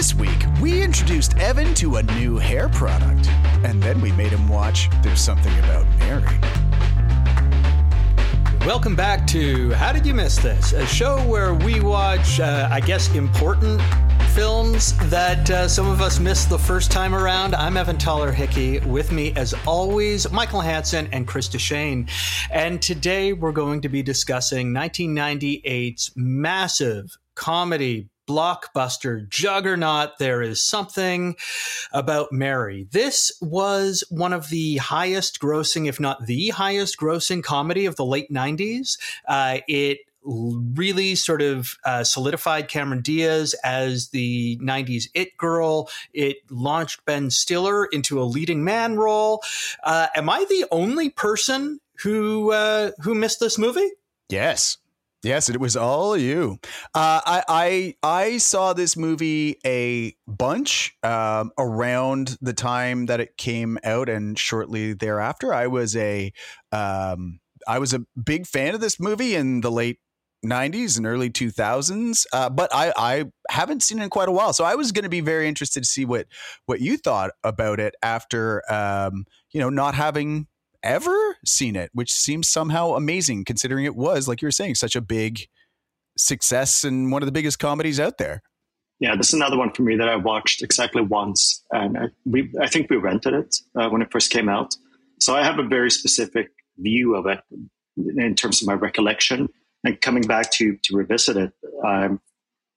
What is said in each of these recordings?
This week, we introduced Evan to a new hair product, and then we made him watch There's Something About Mary. Welcome back to How Did You Miss This? A show where we watch, uh, I guess, important films that uh, some of us missed the first time around. I'm Evan Toller Hickey. With me, as always, Mikael Hansen and Chris Deshane. And today we're going to be discussing 1998's massive comedy blockbuster juggernaut. There is something about Mary. This was one of the highest grossing, if not the highest grossing comedy of the late 90s. Uh, it really sort of uh, solidified Cameron Diaz as the 90s it girl. It launched Ben Stiller into a leading man role. Uh, am I the only person who uh, who missed this movie? Yes. Yes, it was all you. Uh, I, I I saw this movie a bunch um, around the time that it came out, and shortly thereafter, I was a um, I was a big fan of this movie in the late 90s and early 2000s uh, but I, I haven't seen it in quite a while so i was going to be very interested to see what what you thought about it after um, you know not having ever seen it, which seems somehow amazing considering it was, like you were saying, such a big success and one of the biggest comedies out there. Yeah, this is another one for me that I watched exactly once, and I, we I think we rented it uh, when it first came out. So I have a very specific view of it in terms of my recollection. And coming back to to revisit it, I'm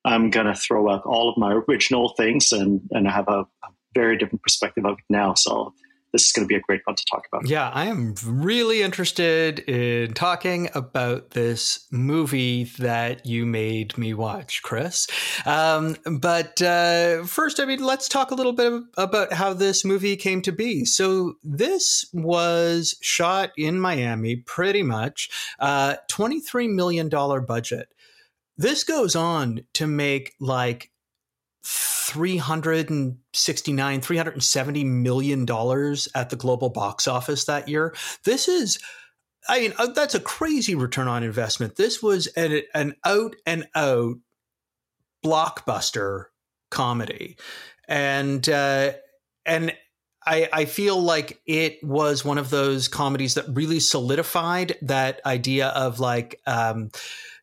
I'm gonna throw out all of my original things and and I have a, a very different perspective of it now. So this is going to be a great one to talk about. Yeah, I am really interested in talking about this movie that you made me watch, Chris. Um, but uh, first, I mean, let's talk a little bit about how this movie came to be. So, this was shot in Miami, pretty much, uh, $23 million budget. This goes on to make like 369 370 million dollars at the global box office that year. This is i mean uh, that's a crazy return on investment. This was an, an out and out blockbuster comedy. And uh, and I, I feel like it was one of those comedies that really solidified that idea of like um,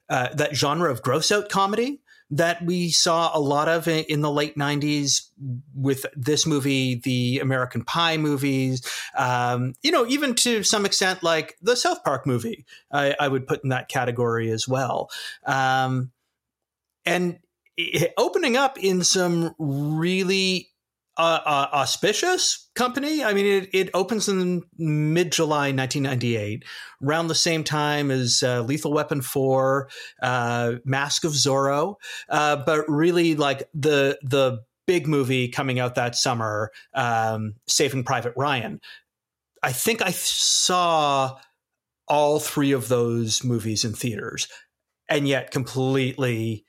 uh, that genre of gross out comedy that we saw a lot of in the late 90s with this movie, the American Pie movies, um, you know, even to some extent, like the South Park movie, I, I would put in that category as well. Um, and opening up in some really uh, uh, auspicious company. I mean, it, it opens in mid July 1998, around the same time as uh, Lethal Weapon 4, uh, Mask of Zorro, uh, but really like the the big movie coming out that summer, um, Saving Private Ryan. I think I saw all three of those movies in theaters, and yet completely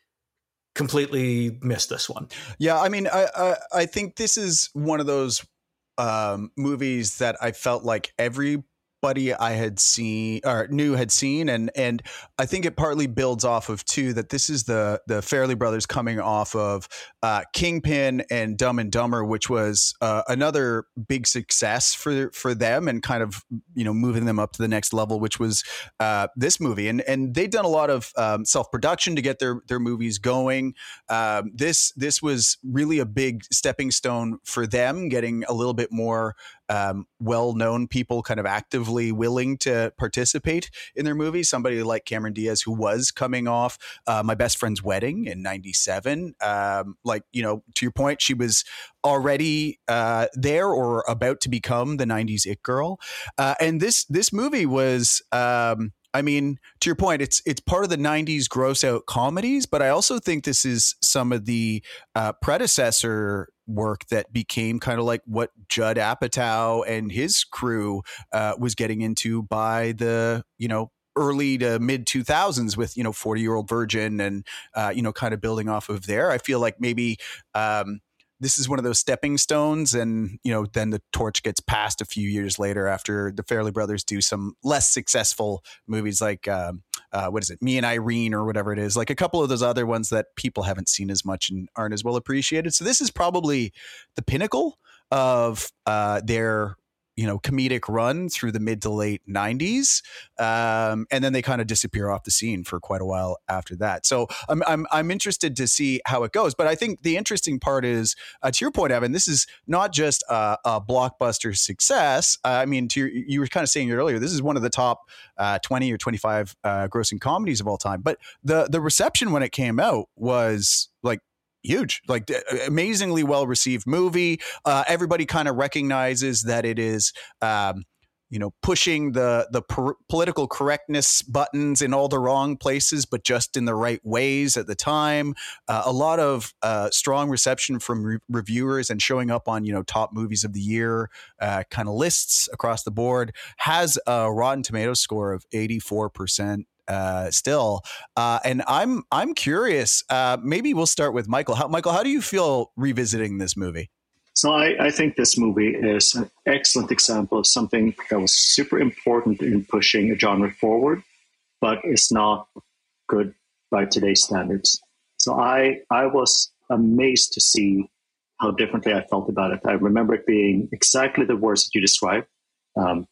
completely missed this one. Yeah, I mean, I, I, I think this is one of those um, movies that I felt like every buddy I had seen or knew had seen, and and I think it partly builds off of too that this is the the Farrelly brothers coming off of uh, Kingpin and Dumb and Dumber, which was uh, another big success for for them, and kind of you know moving them up to the next level, which was uh, this movie, and and they'd done a lot of um, self production to get their their movies going. Um, this this was really a big stepping stone for them, getting a little bit more um, well-known people kind of actively willing to participate in their movie. Somebody like Cameron Diaz, who was coming off uh, my best friend's wedding in '97. Um, like you know, to your point, she was already uh, there or about to become the '90s it girl. Uh, and this this movie was. Um, I mean, to your point, it's it's part of the '90s gross out comedies, but I also think this is some of the uh, predecessor work that became kind of like what Judd Apatow and his crew uh, was getting into by the you know early to mid 2000s with you know 40 year old virgin and uh, you know kind of building off of there. I feel like maybe um, this is one of those stepping stones and you know then the torch gets passed a few years later after the Farrelly brothers do some less successful movies like um, uh, what is it, Me and Irene or whatever it is, like a couple of those other ones that people haven't seen as much and aren't as well appreciated. So this is probably the pinnacle of uh, their you know comedic run through the mid to late 90s um, and then they kind of disappear off the scene for quite a while after that. So I'm, I'm, I'm interested to see how it goes but i think the interesting part is uh, to your point evan this is not just a, a blockbuster success. Uh, i mean your, you were kind of saying earlier this is one of the top uh, 20 or 25 uh, grossing comedies of all time but the the reception when it came out was like huge like amazingly well received movie. Uh, everybody kind of recognizes that it is um, you know pushing the the per- political correctness buttons in all the wrong places but just in the right ways at the time. Uh, a lot of uh, strong reception from re- reviewers and showing up on you know top movies of the year uh, kind of lists across the board has a rotten tomatoes score of 84% uh, still. Uh, and I'm I'm curious. Uh, maybe we'll start with Mikael. How, Mikael, how do you feel revisiting this movie? So I, I, think this movie is an excellent example of something that was super important in pushing a genre forward, but it's not good by today's standards. So I I was amazed to see how differently I felt about it. I remember it being exactly the words that you described. Um,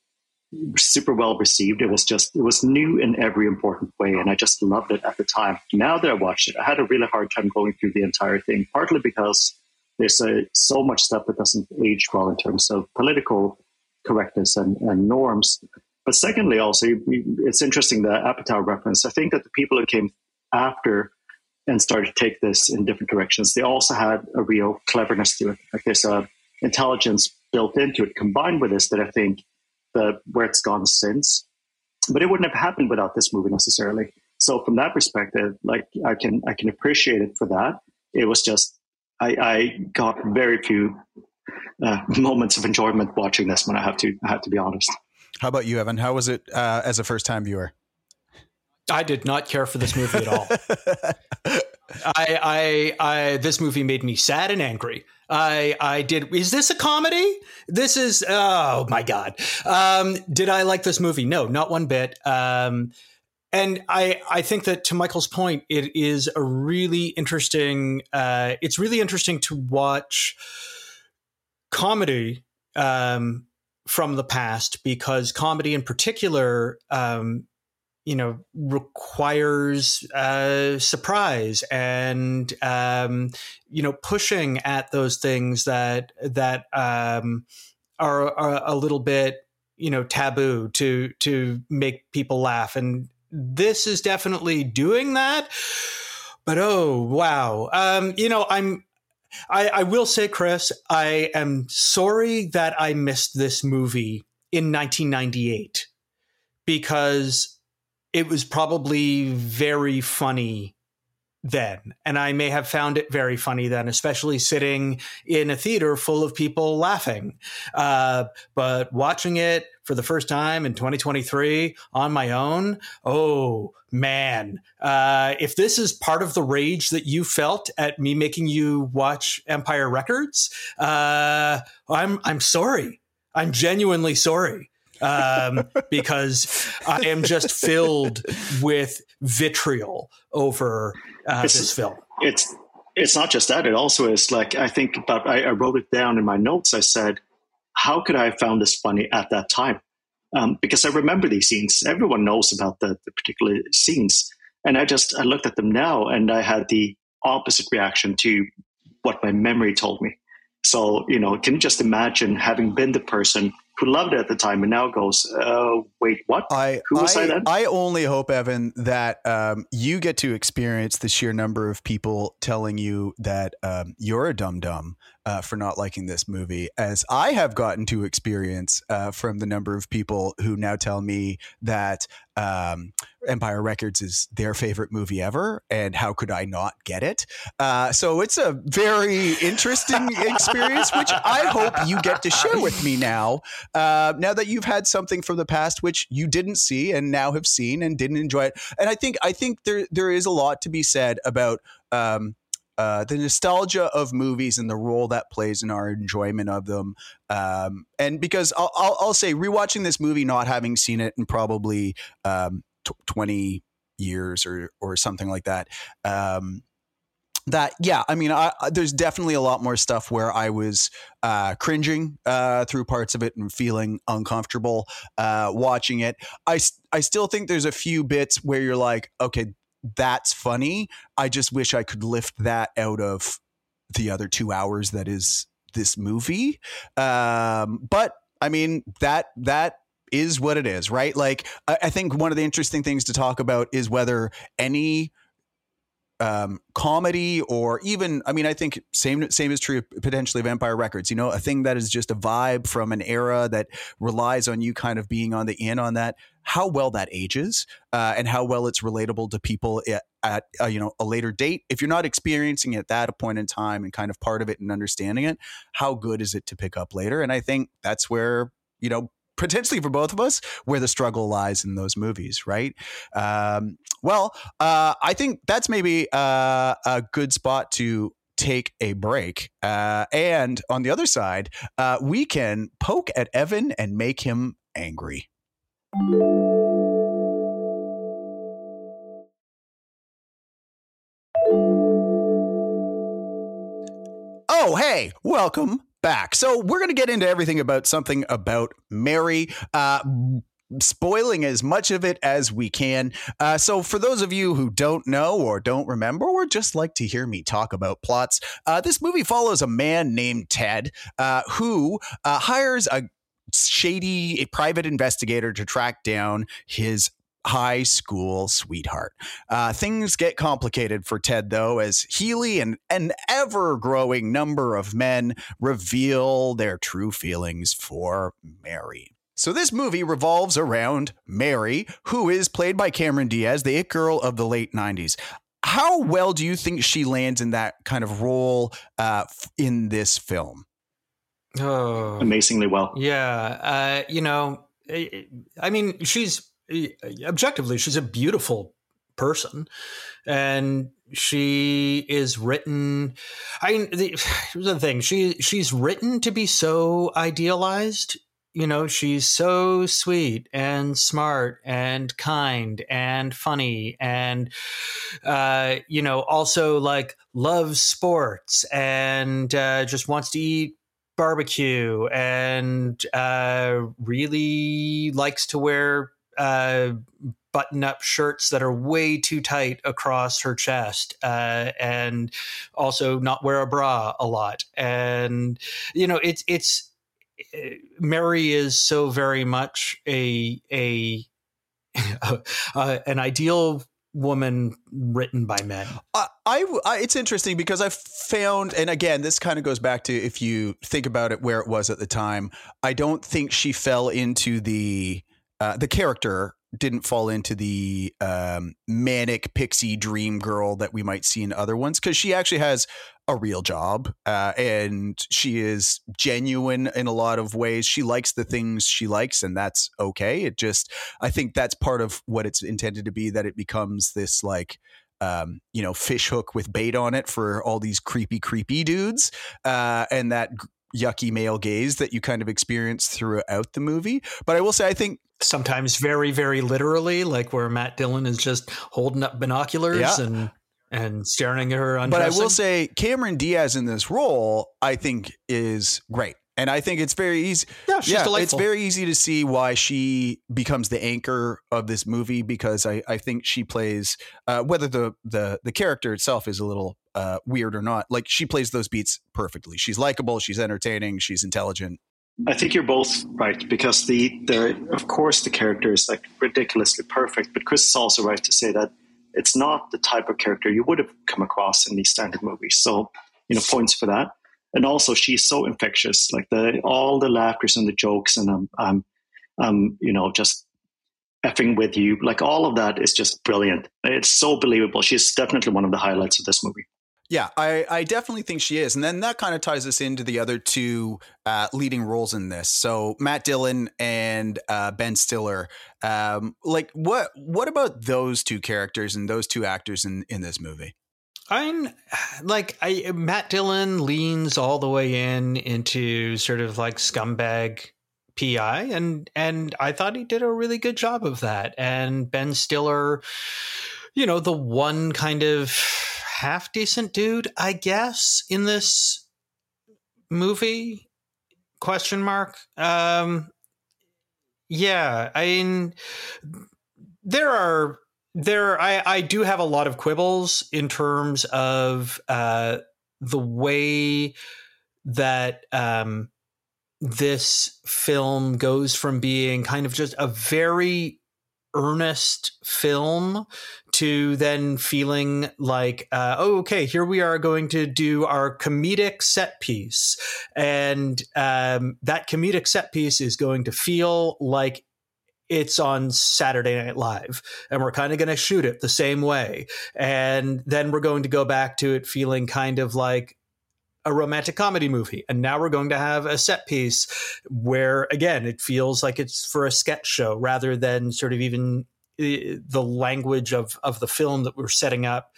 super well received. It was just, it was new in every important way. And I just loved it at the time. Now that I watched it, I had a really hard time going through the entire thing, partly because there's a, so much stuff that doesn't age well in terms of political correctness and, and norms. But secondly, also, it's interesting the Apatow reference. I think that the people who came after and started to take this in different directions, they also had a real cleverness to it. Like there's a intelligence built into it, combined with this that I think the where it's gone since. But it wouldn't have happened without this movie necessarily. So from that perspective, like I can I can appreciate it for that. It was just I, I got very few uh, moments of enjoyment watching this one. I have to I have to be honest. How about you, Evan? How was it uh, as a first time viewer? I did not care for this movie at all. I, I, I, this movie made me sad and angry. I, I did. Is this a comedy? This is. Oh my god. Um, did I like this movie? No, not one bit. Um, and I, I think that to Mikael's point, it is a really interesting. Uh, it's really interesting to watch comedy um, from the past because comedy, in particular, um, you know requires uh, surprise and um, you know pushing at those things that that um, are, are, a little bit you know taboo to to make people laugh. And this is definitely doing that. But oh wow. Um, you know i'm I, I will say chris i am sorry that i missed this movie in 1998 because it was probably very funny then. And I may have found it very funny then, especially sitting in a theater full of people laughing. Uh, but watching it for the first time in 2023 on my own, oh man. Uh, if this is part of the rage that you felt at me making you watch Empire Records, uh, I'm, I'm sorry. I'm genuinely sorry um, because I am just filled with vitriol over uh, this film. It's it's not just that; it also is like I think about. I, I, wrote it down in my notes. I said, "How could I have found this funny at that time?" Um, because I remember these scenes. Everyone knows about the, the particular scenes, and I just I looked at them now, and I had the opposite reaction to what my memory told me. So you know, can you just imagine having been the person who loved it at the time and now goes, uh, wait, what? I, who was I, I then? I only hope, Evan, that um, you get to experience the sheer number of people telling you that um, you're a dum dum uh, for not liking this movie, as I have gotten to experience uh, from the number of people who now tell me that um, Empire Records is their favorite movie ever, and how could I not get it? Uh, so it's a very interesting experience, which I hope you get to share with me now. Uh, now that you've had something from the past which you didn't see and now have seen and didn't enjoy it, and I think I think there there is a lot to be said about. Um, uh, the nostalgia of movies and the role that plays in our enjoyment of them. Um, and because I'll, I'll, I'll, say, rewatching this movie, not having seen it in probably um, t- 20, years or or something like that. Um, that yeah i mean I, there's definitely a lot more stuff where i was uh, cringing uh, through parts of it and feeling uncomfortable uh, watching it I, I still think there's a few bits where you're like okay that's funny i just wish i could lift that out of the other two hours that is this movie um, but i mean that that is what it is right like I, I think one of the interesting things to talk about is whether any um, comedy or even I mean I think same same is true potentially of Empire Records. You know, a thing that is just a vibe from an era that relies on you kind of being on the in on that. How well that ages uh, and how well it's relatable to people at, at uh, you know a later date. If you're not experiencing it at that point in time and kind of part of it and understanding it, how good is it to pick up later? And I think that's where you know potentially for both of us where the struggle lies in those movies, right? Um, well, uh, I think that's maybe uh, a good spot to take a break. Uh, and on the other side, uh, we can poke at Evan and make him angry. Oh, hey, welcome back. So we're going to get into everything about something about Mary. Uh, spoiling as much of it as we can. Uh, so, for those of you who don't know or don't remember or just like to hear me talk about plots, uh, this movie follows a man named Ted uh, who uh, hires a shady private investigator to track down his high school sweetheart. Uh, things get complicated for Ted, though, as Healy and an ever growing number of men reveal their true feelings for Mary. So, this movie revolves around Mary, who is played by Cameron Diaz, the it girl of the late 90s. How well do you think she lands in that kind of role uh, in this film? Oh, amazingly well. Yeah. Uh, you know, I mean, she's objectively, she's a beautiful person and she is written i mean the, here's the thing she she's written to be so idealized you know she's so sweet and smart and kind and funny and uh you know also like loves sports and uh just wants to eat barbecue and uh really likes to wear uh, button up shirts that are way too tight across her chest uh, and also not wear a bra a lot. And you know it's it's uh, mary is so very much a a uh, an ideal woman written by men. I, I, I, it's interesting because I've found, and again, this kind of goes back to if you think about it where it was at the time. I don't think she fell into the uh, the character didn't fall into the um, manic pixie dream girl that we might see in other ones because she actually has a real job uh, and she is genuine in a lot of ways. She likes the things she likes, and that's okay. It just, I think that's part of what it's intended to be that it becomes this like, um, you know, fish hook with bait on it for all these creepy, creepy dudes. Uh, and that yucky male gaze that you kind of experience throughout the movie. But I will say, I think sometimes very, very literally, like where Matt Dillon is just holding up binoculars yeah. and and staring at her. Undressing. But I will say, Cameron Diaz in this role, I think, is great. And I think it's very easy. Yeah, she's yeah it's very easy to see why she becomes the anchor of this movie because I, I think she plays uh, whether the, the the character itself is a little uh, weird or not. Like she plays those beats perfectly. She's likable. She's entertaining. She's intelligent. I think you're both right because the the of course the character is like ridiculously perfect, but Chris is also right to say that it's not the type of character you would have come across in these standard movies. So you know points for that. And also she's so infectious. Like the all the laughters and the jokes and i'm i'm um you know just effing with you. Like all of that is just brilliant. It's so believable. She's definitely one of the highlights of this movie yeah, I, I definitely think she is. And then that kind of ties us into the other two uh, leading roles in this. So Matt Dillon and uh, Ben Stiller. Um, like what what about those two characters and those two actors in, in this movie? I'm like I Matt Dillon leans all the way in into sort of like scumbag PI, and and I thought he did a really good job of that. And Ben Stiller, you know, the one kind of half decent dude, I guess, in this movie? Question mark. Um yeah i mean there are there i i do have a lot of quibbles in terms of uh the way that um this film goes from being kind of just a very earnest film to then feeling like, uh, oh, okay, here we are going to do our comedic set piece. And um, that comedic set piece is going to feel like it's on Saturday Night Live, and we're kind of going to shoot it the same way. And then we're going to go back to it feeling kind of like, a romantic comedy movie. And now we're going to have a set piece where, again, it feels like it's for a sketch show rather than sort of even eh, the language of, of the film that we're setting up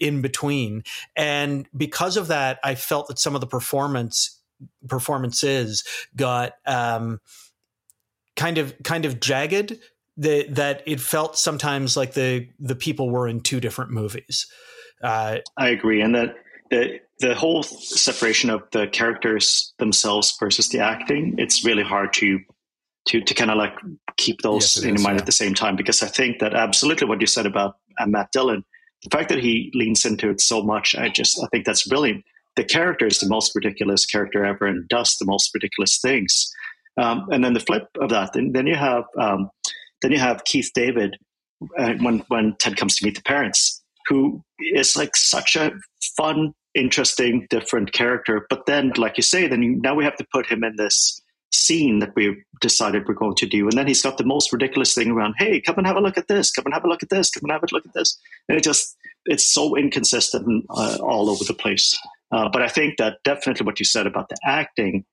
in between. And because of that, I felt that some of the performance performances got um, kind of kind of jagged. That that it felt sometimes like the the people were in two different movies. Uh, I agree, and that the the whole separation of the characters themselves versus the acting, it's really hard to to to kind of like keep those yes, in is, mind yeah. at the same time because I think that absolutely what you said about uh, Matt Dillon, the fact that he leans into it so much, I just I think that's brilliant. The character is the most ridiculous character ever and does the most ridiculous things. Um, and then the flip of that, then, then you have um, then you have Keith David uh, when when Ted comes to meet the parents, who is like such a fun interesting, different character. But then, like you say, then you, now we have to put him in this scene that we decided we're going to do. And then he's got the most ridiculous thing around, hey, come and have a look at this, come and have a look at this, come and have a look at this. And it just, it's so inconsistent uh, all over the place. Uh, but I think that definitely what you said about the acting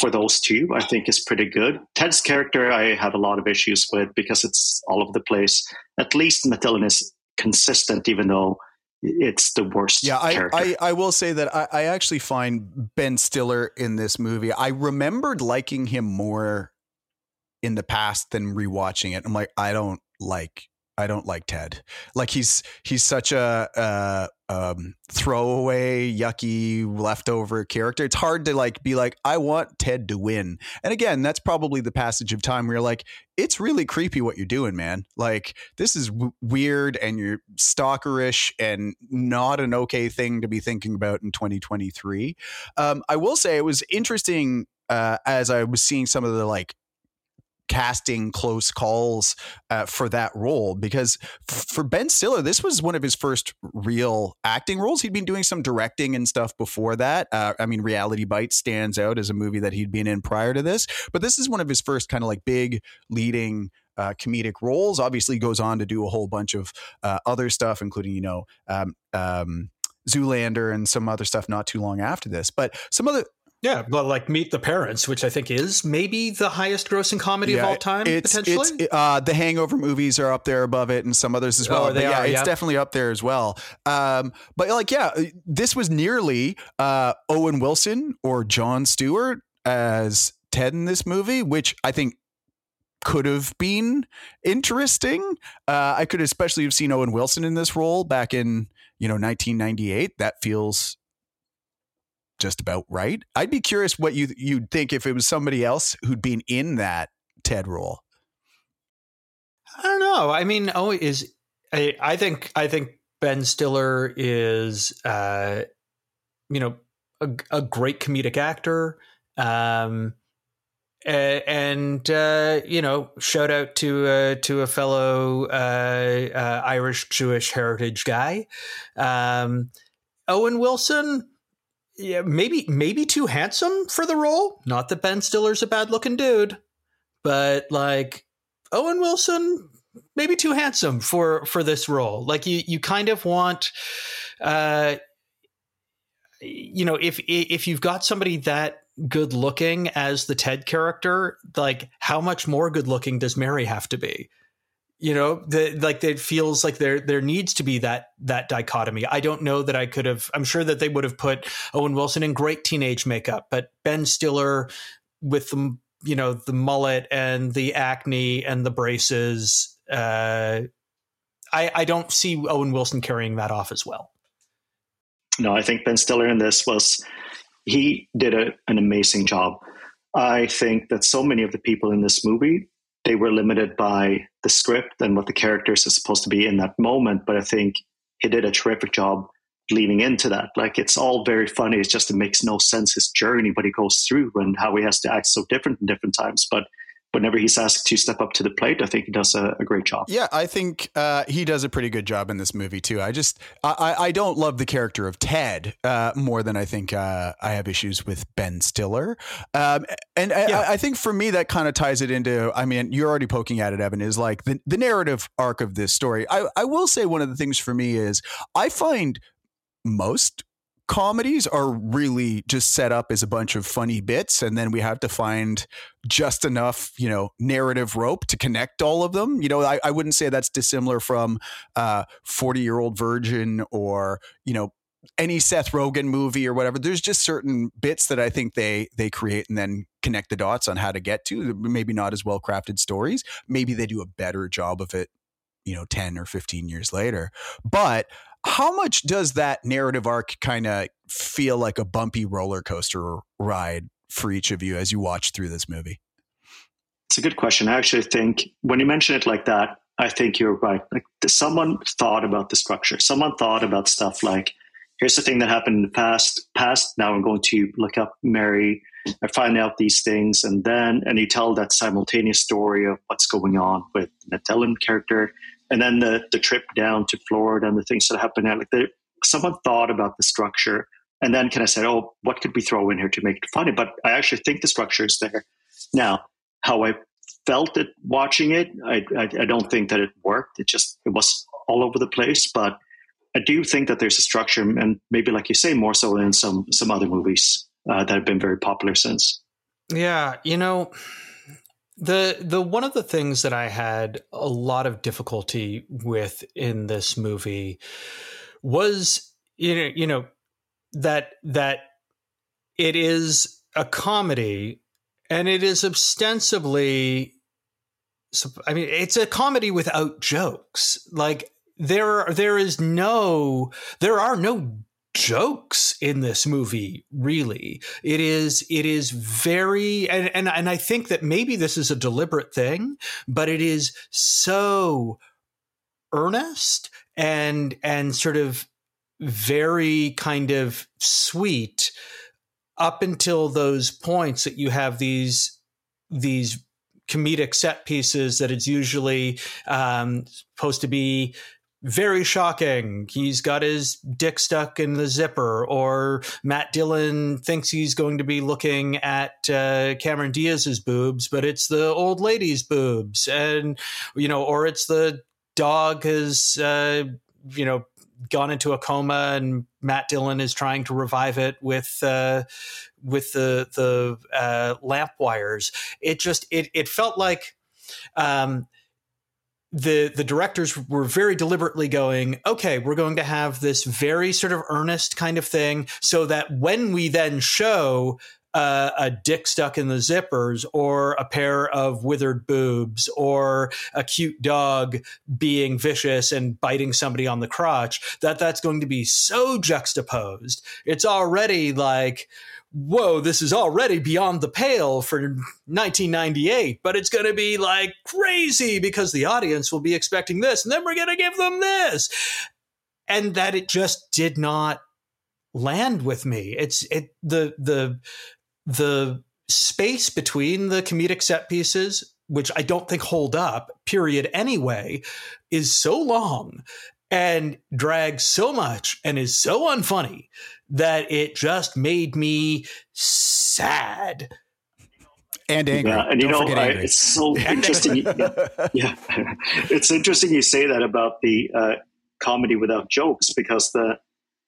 for those two, I think is pretty good. Ted's character, I have a lot of issues with because it's all over the place. At least Matt Dillon is consistent, even though it's the worst. Yeah, I, I, I will say that I, I actually find Ben Stiller in this movie. I remembered liking him more in the past than rewatching it. I'm like, I don't like I don't like Ted. Like he's he's such a uh, um, throwaway, yucky, leftover character. It's hard to like be like, I want Ted to win. And again, that's probably the passage of time where you're like, it's really creepy what you're doing, man. Like this is w- weird and you're stalkerish and not an okay thing to be thinking about in 2023. Um, I will say it was interesting uh, as I was seeing some of the like casting close calls uh, for that role because f- for Ben Stiller, this was one of his first real acting roles. He'd been doing some directing and stuff before that. Uh, I mean, Reality Bites stands out as a movie that he'd been in prior to this, but this is one of his first kind of like big leading. Uh, comedic roles obviously goes on to do a whole bunch of uh, other stuff, including you know um, um, Zoolander and some other stuff not too long after this. But some other yeah, well, like Meet the Parents, which I think is maybe the highest grossing comedy yeah, of all time, it's, potentially. It's, uh, the Hangover movies are up there above it, and some others as well. Oh, yeah, are, it's yeah. definitely up there as well. Um, but like, yeah, this was nearly uh, Owen Wilson or Jon Stewart as Ted in this movie, which I think could have been interesting. Uh, I could especially have seen Owen Wilson in this role back in you know 1998. That feels just about right. I'd be curious what you you'd think if it was somebody else who'd been in that Ted role. I don't know. I mean, oh, is I, I think I think Ben Stiller is uh, you know a, a great comedic actor. Um, and uh, you know, shout out to uh, to a fellow uh, uh Irish Jewish heritage guy, um, Owen Wilson yeah, maybe maybe too handsome for the role. Not that Ben Stiller's a bad looking dude, but like Owen Wilson, maybe too handsome for for this role. Like you you kind of want uh you know, if if you've got somebody that good looking as the Ted character, like how much more good looking does Mary have to be? You know the, like it feels like there there needs to be that that dichotomy i don't know that i could have i'm sure that they would have put owen wilson in great teenage makeup but ben stiller with the you know the mullet and the acne and the braces. Uh, I, I don't see Owen Wilson carrying that off as well. No, I think Ben Stiller in this was he did a, an amazing job. I think that so many of the people in this movie they were limited by the script and what the characters are supposed to be in that moment. But I think he did a terrific job leaning into that. Like it's all very funny. It's just it makes no sense his journey, what he goes through and how he has to act so different in different times. But whenever he's asked to step up to the plate, I think he does a, a great job. Yeah, I think uh, he does a pretty good job in this movie too. I just I, I don't love the character of Ted uh, more than I think uh, I have issues with Ben Stiller, um, and yeah. I, I, think for me that kind of ties it into. I mean, you're already poking at it, Evan. Is like the the narrative arc of this story. I I will say one of the things for me is I find most comedies are really just set up as a bunch of funny bits and then we have to find just enough you know narrative rope to connect all of them you know i, I wouldn't say that's dissimilar from uh 40 year old virgin or you know any Seth Rogen movie or whatever, there's just certain bits that I think they they create and then connect the dots on how to get to. Maybe not as well crafted stories. Maybe they do a better job of it, you know, 10 or 15 years later. But how much does that narrative arc kind of feel like a bumpy roller coaster ride for each of you as you watch through this movie? It's a good question. I actually think when you mention it like that, I think you're right. Like someone thought about the structure. Someone thought about stuff like, here's the thing that happened in the past. Past. Now I'm going to look up Mary. I find out these things, and then and you tell that simultaneous story of what's going on with the Dillon character, and then the the trip down to Florida and the things that happened there. Like the, someone thought about the structure, and then kind of said, "Oh, what could we throw in here to make it funny?" But I actually think the structure is there. Now, how I felt it watching it, I, I, I don't think that it worked. It just it was all over the place, but I do think that there's a structure, and maybe, like you say, more so in some some other movies uh, that have been very popular since. Yeah, you know, the the one of the things that I had a lot of difficulty with in this movie was you know you know that that it is a comedy and it is ostensibly I mean it's a comedy without jokes. Like there there is no there are no jokes in this movie really. It is it is very and, and and i think that maybe this is a deliberate thing but it is so earnest and and sort of very kind of sweet up until those points that you have these these comedic set pieces that it's usually um, supposed to be very shocking. He's got his dick stuck in the zipper, or Matt Dillon thinks he's going to be looking at uh, Cameron Diaz's boobs, but it's the old lady's boobs, and you know, or it's the dog has uh, you know gone into a coma, and Matt Dillon is trying to revive it with uh, with the the uh, lamp wires. It just it it felt like. Um, the the directors were very deliberately going okay we're going to have this very sort of earnest kind of thing so that when we then show uh, a dick stuck in the zippers or a pair of withered boobs or a cute dog being vicious and biting somebody on the crotch that that's going to be so juxtaposed. It's already like whoa, this is already beyond the pale for 1998, but it's going to be like crazy because the audience will be expecting this, and then we're going to give them this. And that it just did not land with me. It's it the the the space between the comedic set pieces which I don't think hold up, period, anyway, is so long and drags so much and is so unfunny that it just made me sad and angry. Yeah, and you Don't know, I, it's so interesting. yeah, it's interesting you say that about the uh, comedy without jokes because the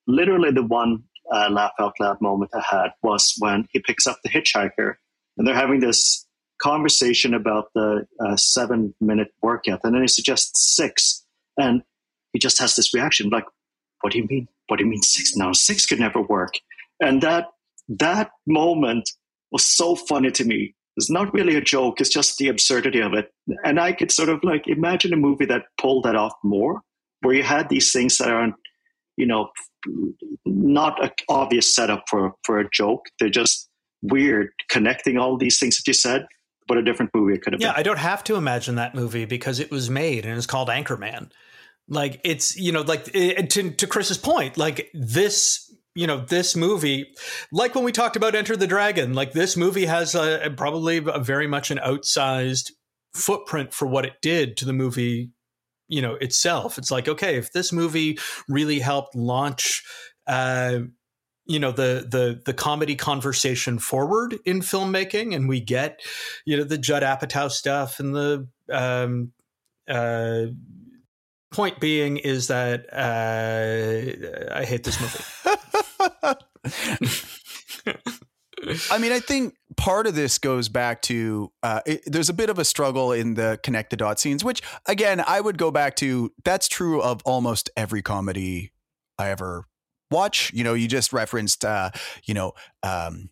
literally the one uh, laugh out loud moment I had was when he picks up the hitchhiker and they're having this conversation about the uh, seven minute workout, and then he suggests six, and he just has this reaction like, "What do you mean? what do you mean six? No, six could never work. And that that moment was so funny to me It's not really a joke. It's just the absurdity of it. And I could sort of like imagine a movie that pulled that off more, where you had these things that aren't, you know, not an obvious setup for for a joke. They're just weird, connecting all these things that you said. What a different movie it could have yeah, been. I don't have to imagine that movie because it was made and it's called Anchorman. Like it's you know like it, to to Chris's point, like this you know this movie like when we talked about enter the dragon like this movie has a, probably a very much an outsized footprint for what it did to the movie you know itself. It's like okay if this movie really helped launch uh you know the the the comedy conversation forward in filmmaking and we get you know the judd apatow stuff and the um uh point being is that uh i hate this movie I mean, I think part of this goes back to uh, it, there's a bit of a struggle in the connect the dot scenes, which again, I would go back to. That's true of almost every comedy I ever watch. You know, you just referenced, uh, you know, um,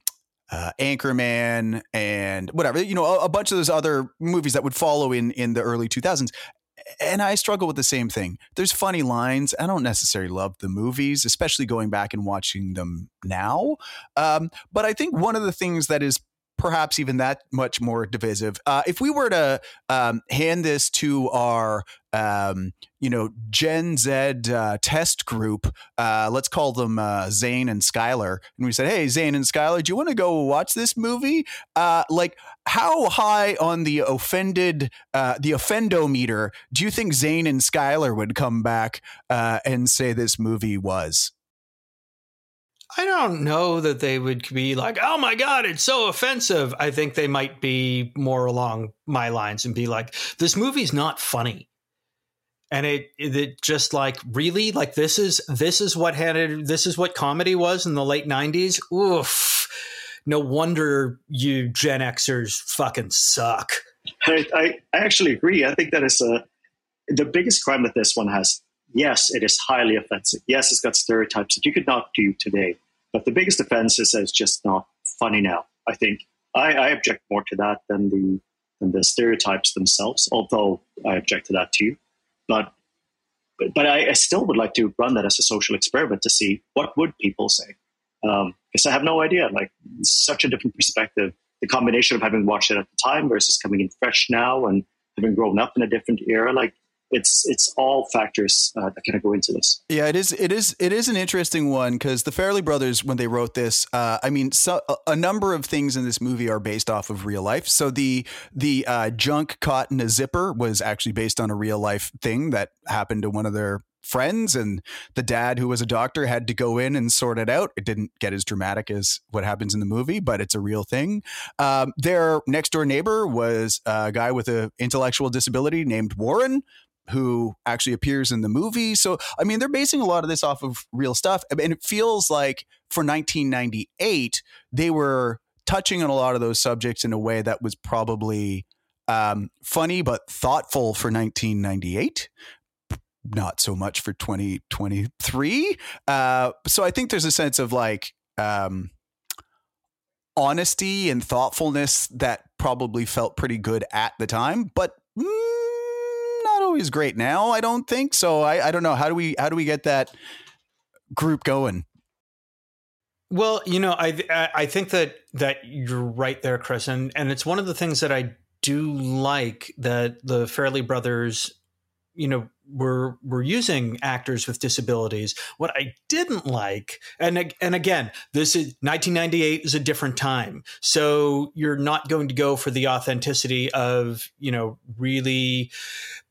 uh, Anchorman and whatever, you know, a, a, bunch of those other movies that would follow in in the early 2000s and I struggle with the same thing. There's funny lines. I don't necessarily love the movies, especially going back and watching them now. Um, but I think one of the things that is perhaps even that much more divisive. Uh, if we were to um, hand this to our, um, you know, Gen Z uh, test group, uh, let's call them uh, Zane and Skylar, and we said, "Hey, Zane and Skylar, do you want to go watch this movie?" Uh, like, how high on the offended, uh, the offendometer do you think Zane and Skylar would come back and say this movie was? I don't know that they would be like, oh my God, it's so offensive. I think they might be more along my lines and be like, this movie's not funny. And it, it just like really like this is this is what had it, this is what comedy was in the late nineties. Oof. No wonder you Gen Xers fucking suck. I, I, actually agree. I think that is a the biggest crime that this one has yes, it is highly offensive. Yes, it's got stereotypes that you could not do today. But the biggest offense is it's just not funny now. I think I, I object more to that than the than the stereotypes themselves. Although I object to that too, but but, but I, I, still would like to run that as a social experiment to see what would people say. Because um, I have no idea. Like such a different perspective. The combination of having watched it at the time versus coming in fresh now and having grown up in a different era, like it's it's all factors uh, that kind of go into this. Yeah, it is. It is. It is an interesting one because the Farrelly brothers, when they wrote this, uh, I mean, so, a number of things in this movie are based off of real life. So the the uh, junk caught in a zipper was actually based on a real life thing that happened to one of their friends and the dad who was a doctor had to go in and sort it out it didn't get as dramatic as what happens in the movie but it's a real thing um, their next door neighbor was a guy with an intellectual disability named warren who actually appears in the movie. So, I mean, they're basing a lot of this off of real stuff. And it feels like for 1998, they were touching on a lot of those subjects in a way that was probably um, funny but thoughtful for 1998. Not so much for 2023. Uh, so I think there's a sense of like um, honesty and thoughtfulness that probably felt pretty good at the time, but. Mm, always great now. I don't think so. I, I don't know. How do we how do we get that group going? Well, you know, I I think that that you're right there, Chris, and and it's one of the things that I do like that the Farrelly brothers, you know, we're we're using actors with disabilities. What I didn't like, and and again, this is 1998 is a different time, so you're not going to go for the authenticity of you know really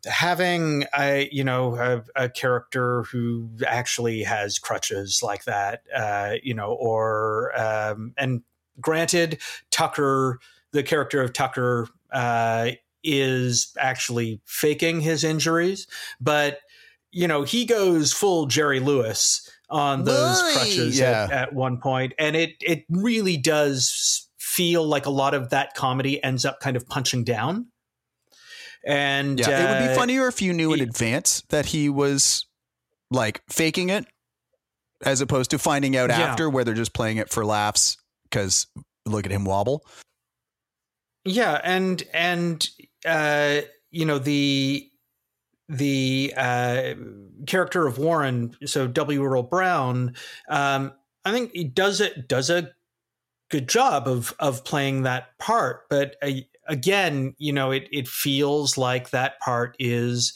having a you know a, a character who actually has crutches like that, uh, you know, or um, and granted, Tucker, the character of Tucker. Uh, is actually faking his injuries, but you know he goes full Jerry Lewis on those Boy, crutches yeah. at, at one point, and it it really does feel like a lot of that comedy ends up kind of punching down. And yeah, uh, it would be uh, funnier if you knew in advance that he was like faking it, as opposed to finding out yeah. after where they're just playing it for laughs because look at him wobble. Yeah, and and uh, you know the the uh, character of Warren, so W. Earl Brown, um, I think he does it does a good job of of playing that part. But uh, again, you know, it it feels like that part is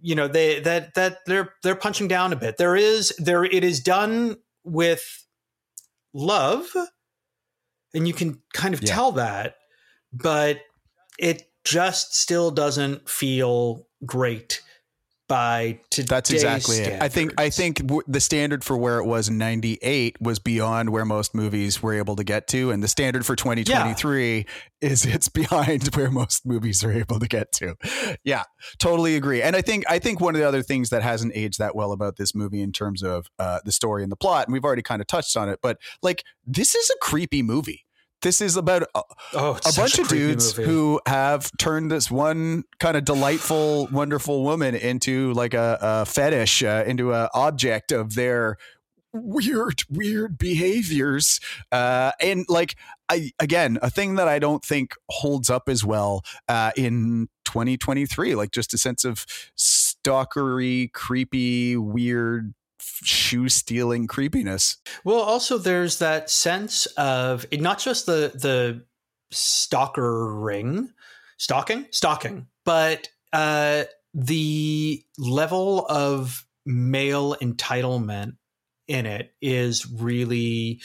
you know they that that they're they're punching down a bit. There is there it is done with love, and you can kind of yeah. tell that, but it just still doesn't feel great by today's That's exactly standards. it. I think I think w- the standard for where it was in 98 was beyond where most movies were able to get to and the standard for 2023 yeah. is it's behind where most movies are able to get to. Yeah, totally agree. And I think I think one of the other things that hasn't aged that well about this movie in terms of uh, the story and the plot and we've already kind of touched on it, but like this is a creepy movie this is about a, oh, a bunch a of dudes movie. who have turned this one kind of delightful, wonderful woman into like a, a fetish, uh, into an object of their weird, weird behaviors. Uh, and like, I again, a thing that I don't think holds up as well uh, in 2023, like just a sense of stalkery, creepy, weird shoe stealing creepiness. Well, also there's that sense of not just the the stalker ring, stalking, stalking, but uh, the level of male entitlement in it is really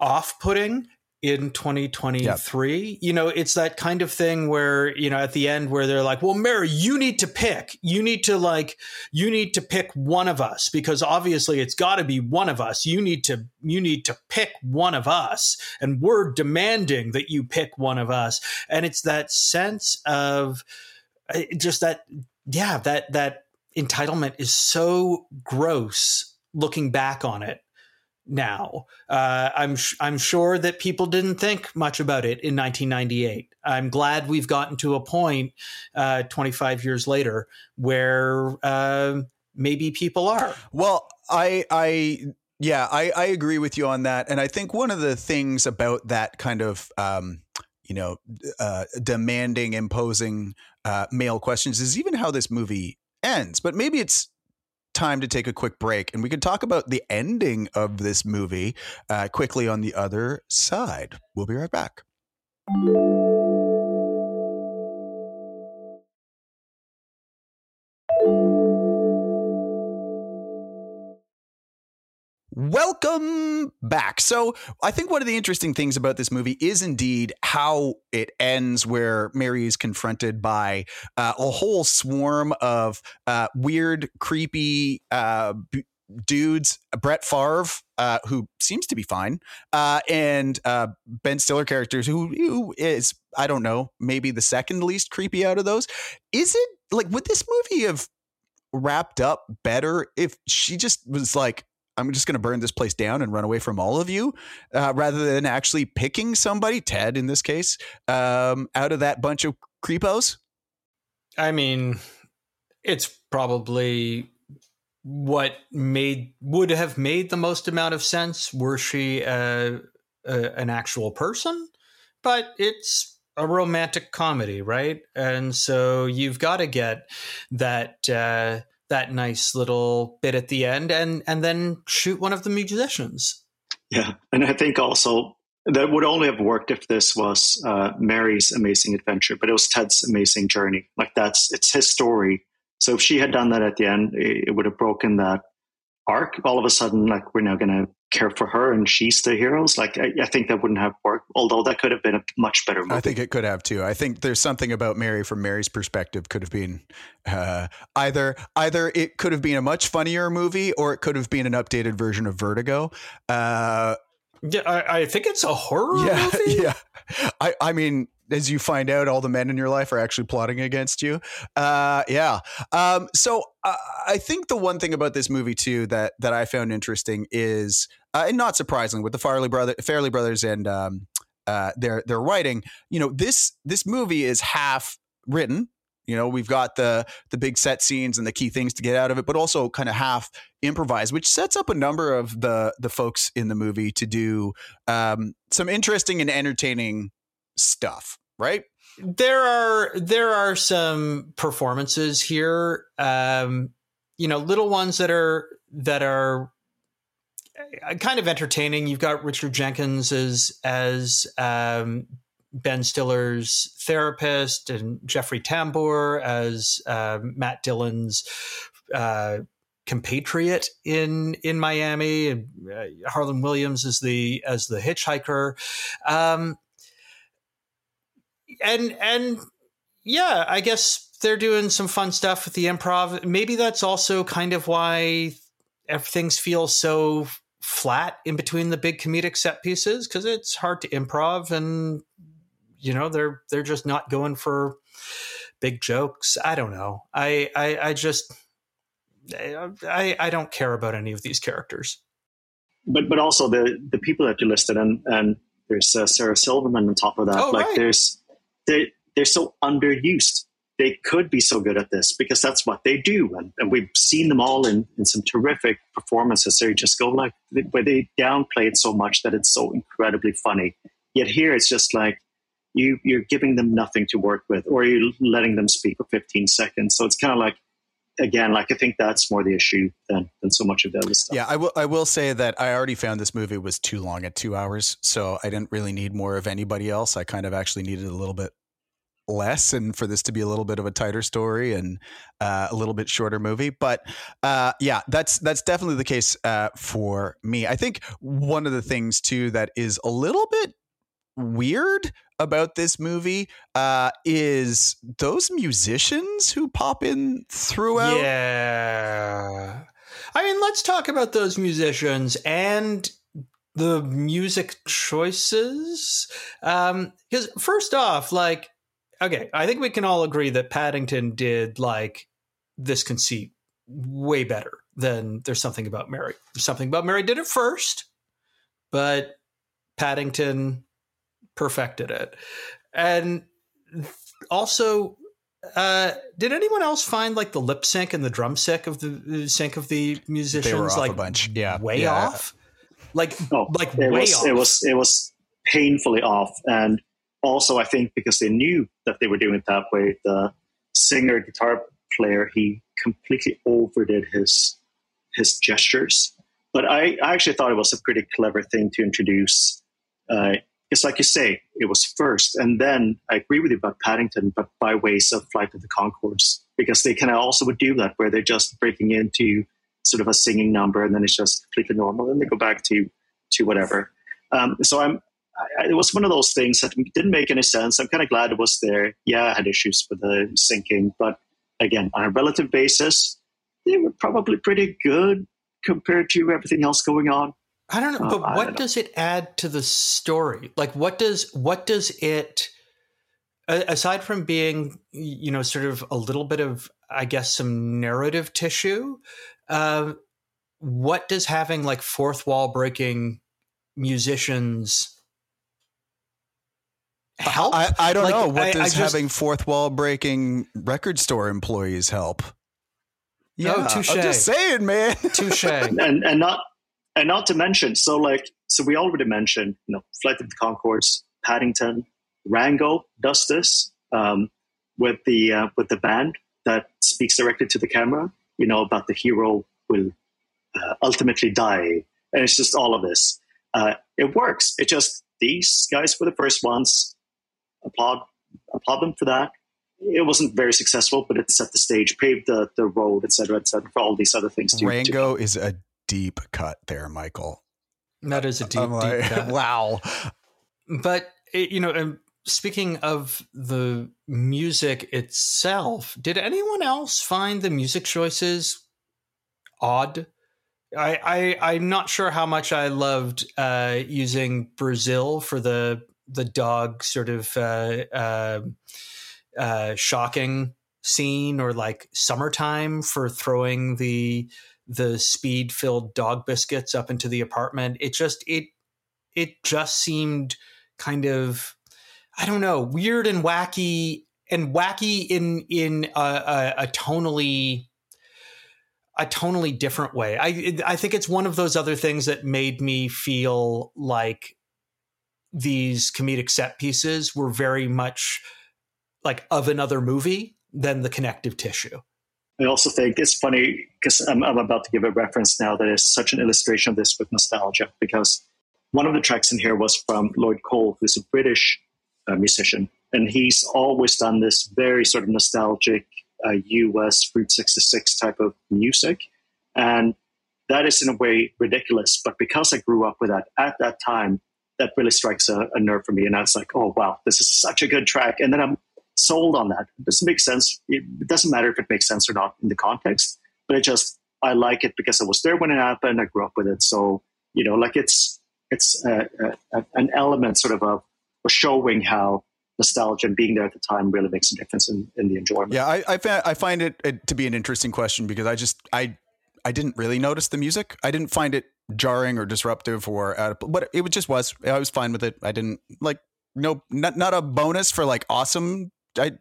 off-putting in 2023 yep. you know it's that kind of thing where you know at the end where they're like well mary you need to pick. You need to like you need to pick one of us because obviously it's got to be one of us. You need to you need to pick one of us. And we're demanding that you pick one of us. And it's that sense of uh, just that yeah that that entitlement is so gross looking back on it now. Uh, I'm sh- I'm sure that people didn't think much about it in 1998. I'm glad we've gotten to a point uh, 25 years later where uh, maybe people are. Well, I I yeah I I agree with you on that, and I think one of the things about that kind of um, you know uh, demanding, imposing uh, male questions is even how this movie ends. But maybe it's time to take a quick break and we can talk about the ending of this movie uh, quickly on the other side. We'll be right back. Back. So, I think one of the interesting things about this movie is indeed how it ends, where Mary is confronted by uh, a whole swarm of uh, weird, creepy uh, b- dudes. Brett Favre, uh, who seems to be fine, uh, and uh, Ben Stiller characters, who, who is, I don't know, maybe the second least creepy out of those. Is it like, would this movie have wrapped up better if she just was like, I'm just going to burn this place down and run away from all of you, uh, rather than actually picking somebody, Ted in this case, um, out of that bunch of creepos? I mean, it's probably what made would have made the most amount of sense were she uh, an actual person, but it's a romantic comedy, right? And so you've got to get that. Uh, that nice little bit at the end and and then shoot one of the musicians. Yeah, and I think also that would only have worked if this was uh, Mary's amazing adventure, but it was Ted's amazing journey. Like that's it's his story. So if she had done that at the end, it, it would have broken that arc. All of a sudden, like we're now going to care for her and she's the heroes. Like I, I, think that wouldn't have worked. Although that could have been a much better movie. I think it could have too. I think there's something about Mary from Mary's perspective could have been uh, either either it could have been a much funnier movie or it could have been an updated version of Vertigo. Uh, yeah, I, I, think it's a horror yeah, movie. Yeah, I, I mean, as you find out all the men in your life are actually plotting against you. Uh, yeah. Um, so uh, I think the one thing about this movie too that that I found interesting is, uh, and not surprisingly, with the Farley brother, Farrelly brothers, and um, uh, their their writing, you know, this this movie is half written. You know, we've got the the big set scenes and the key things to get out of it, but also kind of half improvised, which sets up a number of the the folks in the movie to do um, some interesting and entertaining stuff, right? There are there are some performances here, um, you know, little ones that are that are uh, kind of entertaining. You've got Richard Jenkins as as um, Ben Stiller's therapist, and Jeffrey Tambor as uh, Matt Dillon's uh, compatriot in in Miami, and uh, Harland Williams as the as the hitchhiker, um, and and yeah, I guess they're doing some fun stuff with the improv. Maybe that's also kind of why everything's feel so flat in between the big comedic set pieces because it's hard to improv and you know they're they're just not going for big jokes i don't know i i, I just I, I don't care about any of these characters but but also the the people that you listed and and there's uh, sarah silverman on top of that Oh, like right. there's they they're so underused. They could be so good at this because that's what they do. And, and we've seen them all in, in some terrific performances. They just go like where they downplay it so much that it's so incredibly funny. Yet here it's just like you you're giving them nothing to work with or you're letting them speak for 15 seconds. So it's kind of like again like i think that's more the issue than than so much of the other stuff. Yeah, I will. I will say that I already found this movie was too long at two hours, so I didn't really need more of anybody else. I kind of actually needed a little bit less, and for this to be a little bit of a tighter story and uh, a little bit shorter movie. But uh, yeah, that's that's definitely the case uh, for me. I think one of the things too that is a little bit weird about this movie uh, is those musicians who pop in throughout. Yeah. I mean, let's talk about those musicians and the music choices. Um, because first off, like, okay, I think we can all agree that Paddington did like this conceit way better than There's Something About Mary. There's Something About Mary did it first, but Paddington perfected it. And also, uh, did anyone else find like the lip sync and the drum sync of the, the sync of the musicians off a like bunch. Yeah. way Yeah. off? Like Oh, like it way was off. it was it was painfully off and also i think because they knew that they were doing it that way the singer guitar player he completely overdid his his gestures. But i, I actually thought it was a pretty clever thing to introduce uh, it's like you say it was first. And then i agree with you about paddington but by ways of flight of the conchords because they kind of also would do that where they're just breaking into sort of a singing number and then it's just completely normal and they go back to to whatever. Um, so i'm I, it was one of those things that didn't make any sense i'm kind of glad it was there yeah i had issues with the syncing but again on a relative basis they were probably pretty good compared to everything else going on I don't know, but I what know. does it add to the story? Like, what does what does it aside from being, you know, sort of a little bit of, I guess, some narrative tissue? Uh, what does having like fourth wall breaking musicians help? I, I don't Like, know. What I- I does just- having fourth wall breaking record store employees help? Yeah, Oh, touche. I'm just saying, man. Touche. and and not and not to mention so like so we already mentioned you know flight of the conchords paddington rango does this um, with the uh, with the band that speaks directly to the camera you know about the hero will uh, ultimately die and it's just all of this uh, it works it just these guys were the first ones applaud applaud them for that it wasn't very successful but it set the stage paved the, the road et cetera et cetera for all these other things to, to Rango is a deep cut there, Mikael. That is a deep, like, deep cut. wow. but it, you know um, speaking of the music itself did anyone else find the music choices odd i, I i'm not sure how much i loved uh using brazil for the the dog sort of uh uh, uh shocking scene or like summertime for throwing the the speed filled dog biscuits up into the apartment it just it it just seemed kind of I don't know weird and wacky and wacky in in a, a, a tonally a tonally different way. I I think it's one of those other things that made me feel like these comedic set pieces were very much like of another movie than the connective tissue. I also think it's funny because I'm, I'm, about to give a reference now that is such an illustration of this with nostalgia. Because one of the tracks in here was from Lloyd Cole, who's a British uh, musician, and he's always done this very sort of nostalgic uh, US Route 66 type of music. And that is in a way ridiculous. But because I grew up with that at that time, that really strikes a, a nerve for me. And I was like, oh, wow, this is such a good track. And then I'm sold on that. It doesn't make sense. It doesn't matter if it makes sense or not in the context, but it just, I like it because I was there when it happened. I grew up with it. So, you know, like it's, it's a, a, an element sort of of showing how nostalgia and being there at the time really makes a difference in, in the enjoyment. Yeah, I I, I find it, it, to be an interesting question because I just I I didn't really notice the music. I didn't find it jarring or disruptive or uh, but it just was. I was fine with it. I didn't like no not not a bonus for like awesome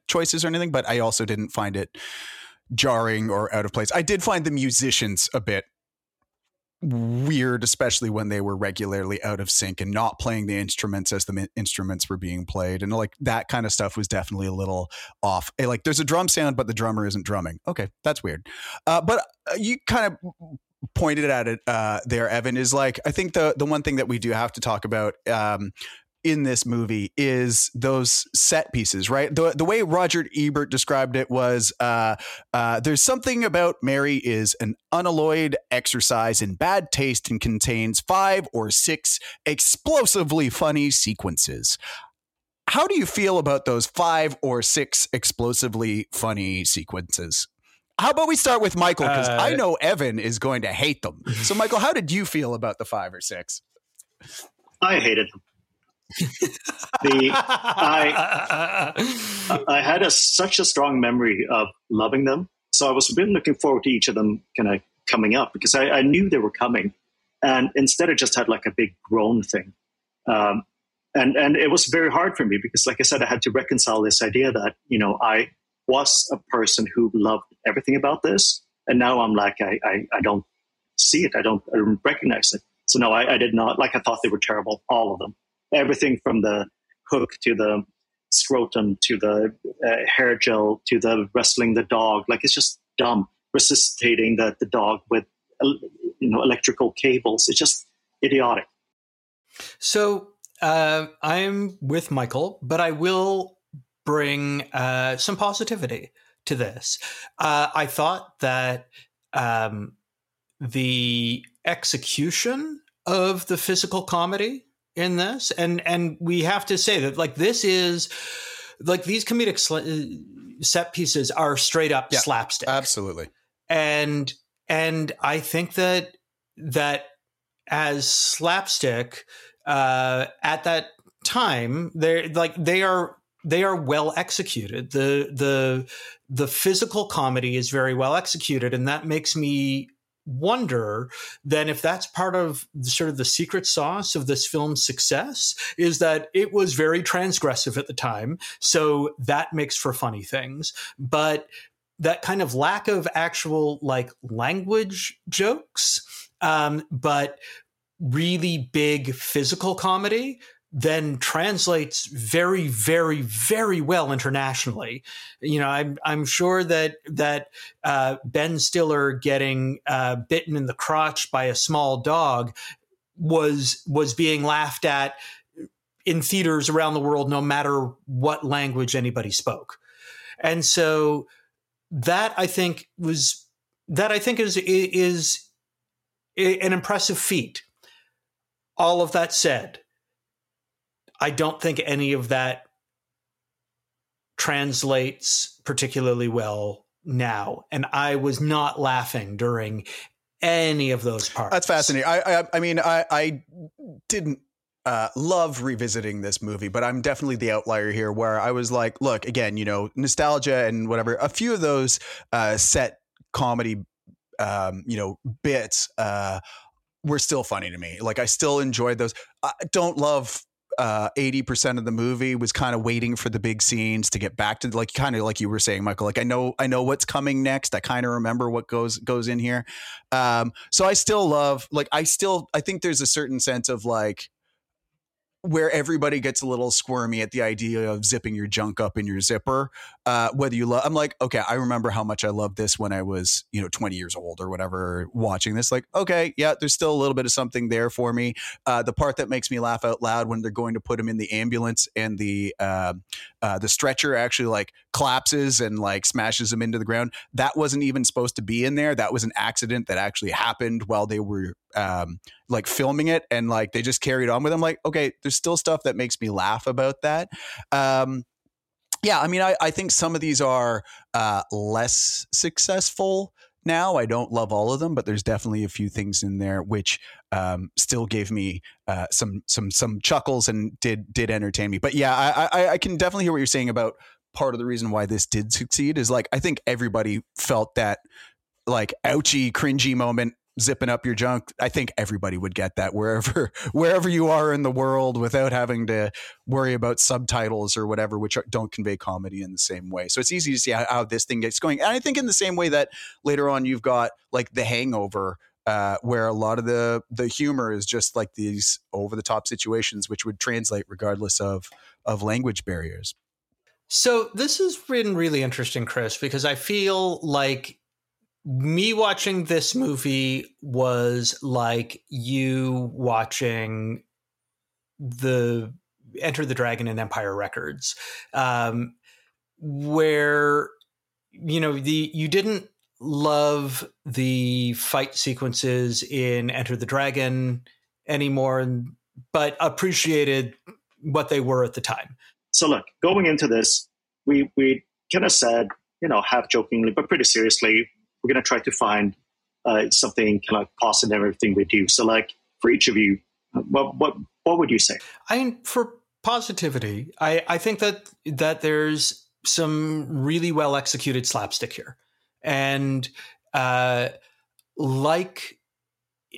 choices or anything, but I also didn't find it jarring or out of place. I did find the musicians a bit weird, especially when they were regularly out of sync and not playing the instruments as the instruments were being played. And like that kind of stuff was definitely a little off. Eh, like there's a drum sound, but the drummer isn't drumming. Okay, that's weird. Uh, but uh, you kind of pointed at it uh, there, Evan, is like I think the the one thing that we do have to talk about um, in this movie is those set pieces, right? The the way Roger Ebert described it was uh, uh, there's something about Mary is an unalloyed exercise in bad taste and contains five or six explosively funny sequences. How do you feel about those five or six explosively funny sequences? How about we start with Mikael? Because uh, I know Evan is going to hate them. So, Mikael, how did you feel about the five or six? I hated them the I I had a, such a strong memory of loving them, so I was really looking forward to each of them kind of coming up because I, I, knew they were coming, and instead it just had like a big groan thing, um, and and it was very hard for me because, like I said, I had to reconcile this idea that you know I was a person who loved everything about this, and now I'm like I I, I don't see it, I don't, I don't recognize it. So no, I, I did not like. I thought they were terrible, all of them everything from the hook to the scrotum to the uh, hair gel to the wrestling the dog. Like it's just dumb. Resuscitating the, the dog with you know electrical cables. It's just idiotic. So uh, I'm with Mikael, but I will bring uh, some positivity to this. Uh, I thought that um, the execution of the physical comedy in this, and and we have to say that like this is like these comedic sl- uh, set pieces are straight up yeah, slapstick, absolutely, and and I think that that as slapstick uh, at that time, they're like they are they are well executed. The the the physical comedy is very well executed, and that makes me wonder then if that's part of sort of the secret sauce of this film's success is that it was very transgressive at the time so that makes for funny things but that kind of lack of actual like language jokes um, but really big physical comedy then translates very, very, very well internationally. You know, I'm I'm sure that that uh, Ben Stiller getting uh, bitten in the crotch by a small dog was was being laughed at in theaters around the world, no matter what language anybody spoke. And so that I think was that I think is is an impressive feat. All of that said I don't think any of that translates particularly well now. And I was not laughing during any of those parts. That's fascinating. I, I, I mean, I, I didn't uh, love revisiting this movie, but I'm definitely the outlier here where I was like, look, again, you know, nostalgia and whatever. A few of those uh, set comedy, um, you know, bits uh, were still funny to me. Like I still enjoyed those. I don't love uh, 80% of the movie was kind of waiting for the big scenes to get back to like kind of like you were saying mikael like i know i know what's coming next. I kind of remember what goes goes in here. Um, so i still love like i still i think there's a certain sense of like where everybody gets a little squirmy at the idea of zipping your junk up in your zipper. Uh, whether you love, I'm like, okay, I remember how much I loved this when I was, you know, 20 years old or whatever, watching this. Like, okay, yeah, there's still a little bit of something there for me. Uh, the part that makes me laugh out loud when they're going to put him in the ambulance and the uh, uh, the stretcher actually like collapses and like smashes him into the ground. That wasn't even supposed to be in there. That was an accident that actually happened while they were um, like filming it, and like they just carried on with him. Like, okay, there's still stuff that makes me laugh about that. Um, yeah, I mean, I, I think some of these are uh, less successful now. I don't love all of them, but there's definitely a few things in there which um, still gave me uh, some some some chuckles and did did entertain me. But yeah, I, I, I can definitely hear what you're saying about part of the reason why this did succeed is like I think everybody felt that like ouchy, cringy moment zipping up your junk. I think everybody would get that wherever wherever you are in the world without having to worry about subtitles or whatever, which don't convey comedy in the same way. So it's easy to see how, how this thing gets going. And I think in the same way that later on you've got like The Hangover. Uh, where a lot of the the humor is just like these over the top situations, which would translate regardless of of language barriers. So this has been really interesting, Chris, because I feel like me watching this movie was like you watching the Enter the Dragon and Empire Records, um, where you know the you didn't love the fight sequences in Enter the Dragon anymore, but appreciated what they were at the time. So look, going into this, we we kind of said, you know, half jokingly, but pretty seriously, we're going to try to find uh, something kind of positive in everything we do. So, like for each of you, what what what would you say? I mean, for positivity, I I think that that there's some really well executed slapstick here, and uh, like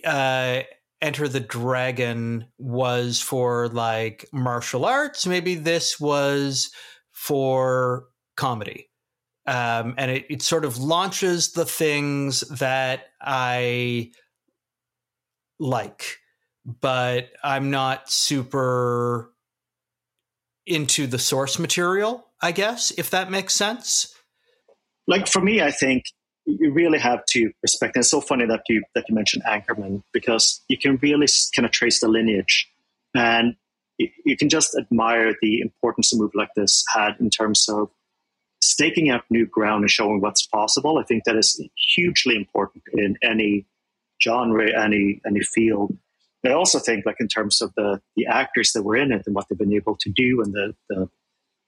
uh Enter the Dragon was for like martial arts. Maybe this was for comedy. Um, and it, it sort of launches the things that I like, but I'm not super into the source material, I guess, if that makes sense. Like for me, I think you really have to respect. And it's so funny that you that you mentioned Anchorman because you can really kind of trace the lineage, and you can just admire the importance a movie like this had in terms of staking out new ground and showing what's possible. I think that is hugely important in any genre, any any field. I also think, like in terms of the the actors that were in it and what they've been able to do and the the,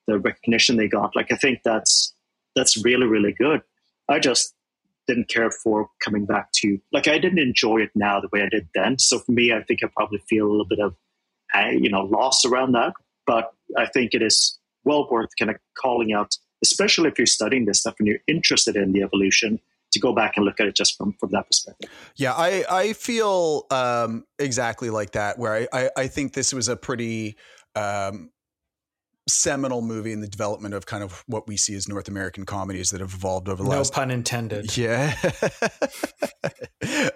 the recognition they got, like I think that's that's really really good. I just didn't care for coming back to like I didn't enjoy it now the way I did then. So for me, I think I probably feel a little bit of uh, you know loss around that. But I think it is well worth kind of calling out, especially if you're studying this stuff and you're interested in the evolution. To go back and look at it just from, from that perspective. Yeah, I, I feel um, exactly like that, where I, I, I think this was a pretty um, seminal movie in the development of kind of what we see as North American comedies that have evolved over the no last. No pun intended. Yeah.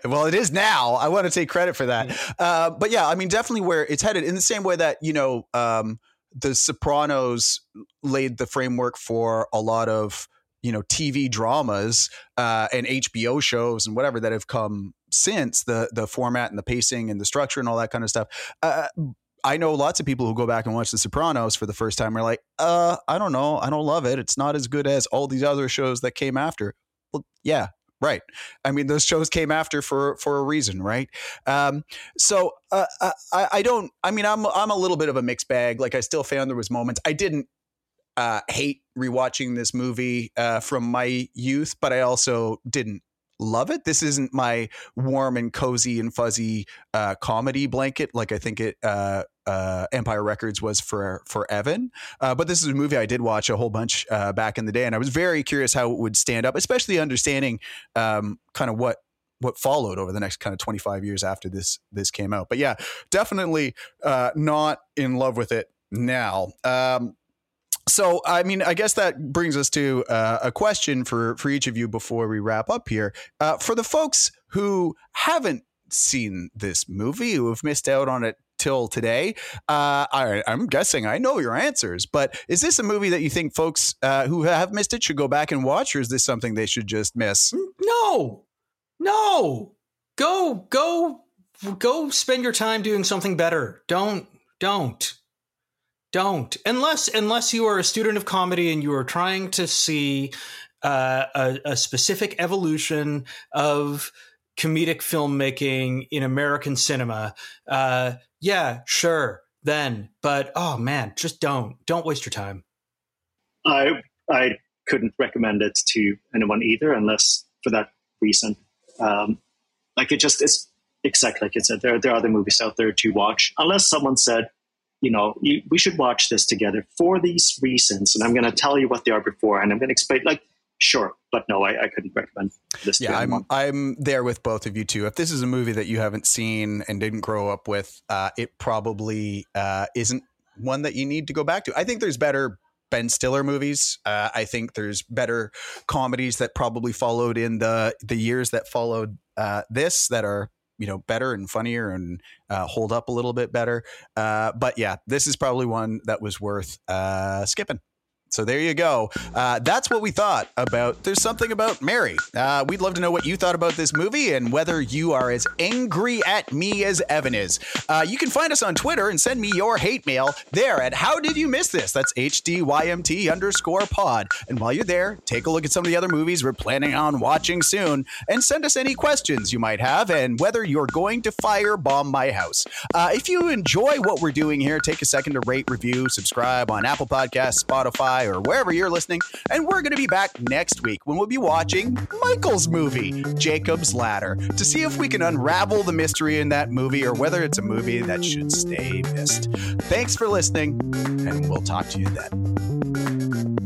well, it is now. I want to take credit for that. Uh, but yeah, I mean, definitely where it's headed in the same way that, you know, um, The Sopranos laid the framework for a lot of, you know, TV dramas uh, and HBO shows and whatever that have come since the the format and the pacing and the structure and all that kind of stuff. Uh, I know lots of people who go back and watch The Sopranos for the first time are like, uh, I don't know. I don't love it. It's not as good as all these other shows that came after. Well, yeah, right. I mean, those shows came after for for a reason, right? Um, so uh, uh I, I don't. I mean, I'm I'm a little bit of a mixed bag. Like, I still found there was moments I didn't uh, hate rewatching this movie uh, from my youth, but I also didn't love it. This isn't my warm and cozy and fuzzy uh, comedy blanket like I think it uh, uh, Empire Records was for for Evan. Uh, but this is a movie I did watch a whole bunch uh, back in the day, and I was very curious how it would stand up, especially understanding um, kind of what what followed over the next kind of 25 years after this this came out. But yeah, definitely uh, not in love with it now. Um, so, I mean, I guess that brings us to uh, a question for for each of you before we wrap up here. Uh, for the folks who haven't seen this movie, who have missed out on it till today. Uh, I, am guessing I know your answers, but is this a movie that you think folks uh, who have missed it should go back and watch, or is this something they should just miss? No, no. Go, go, go. Spend your time doing something better. Don't, don't, don't. Unless, unless you are a student of comedy and you are trying to see uh, a, a specific evolution of comedic filmmaking in American cinema, uh, yeah, sure, then. But oh man, just don't. Don't waste your time. I I couldn't recommend it to anyone either, unless for that reason. Um, like it just is exactly like it said. There there are other movies out there to watch, unless someone said, you know, you, we should watch this together for these reasons, and I'm going to tell you what they are before, and I'm going to explain like sure but no I, I, couldn't recommend this yeah i'm i'm there with both of you too if this is a movie that you haven't seen and didn't grow up with uh, it probably uh, isn't one that you need to go back to. I think there's better ben stiller movies. Uh, i think there's better comedies that probably followed in the the years that followed uh, this that are you know better and funnier and uh, hold up a little bit better. Uh, but yeah this is probably one that was worth skipping so there you go. Uh, that's what we thought about. There's something about Mary. Uh, we'd love to know what you thought about this movie and whether you are as angry at me as Evan is. Uh, you can find us on Twitter and send me your hate mail there at How Did You Miss This? That's HDYMT underscore pod. And while you're there, take a look at some of the other movies we're planning on watching soon and send us any questions you might have and whether you're going to firebomb my house. Uh, if you enjoy what we're doing here, take a second to rate, review, subscribe on Apple Podcasts, Spotify, or wherever you're listening. And we're going to be back next week when we'll be watching Mikael's movie, Jacob's Ladder, to see if we can unravel the mystery in that movie or whether it's a movie that should stay missed. Thanks for listening, and we'll talk to you then.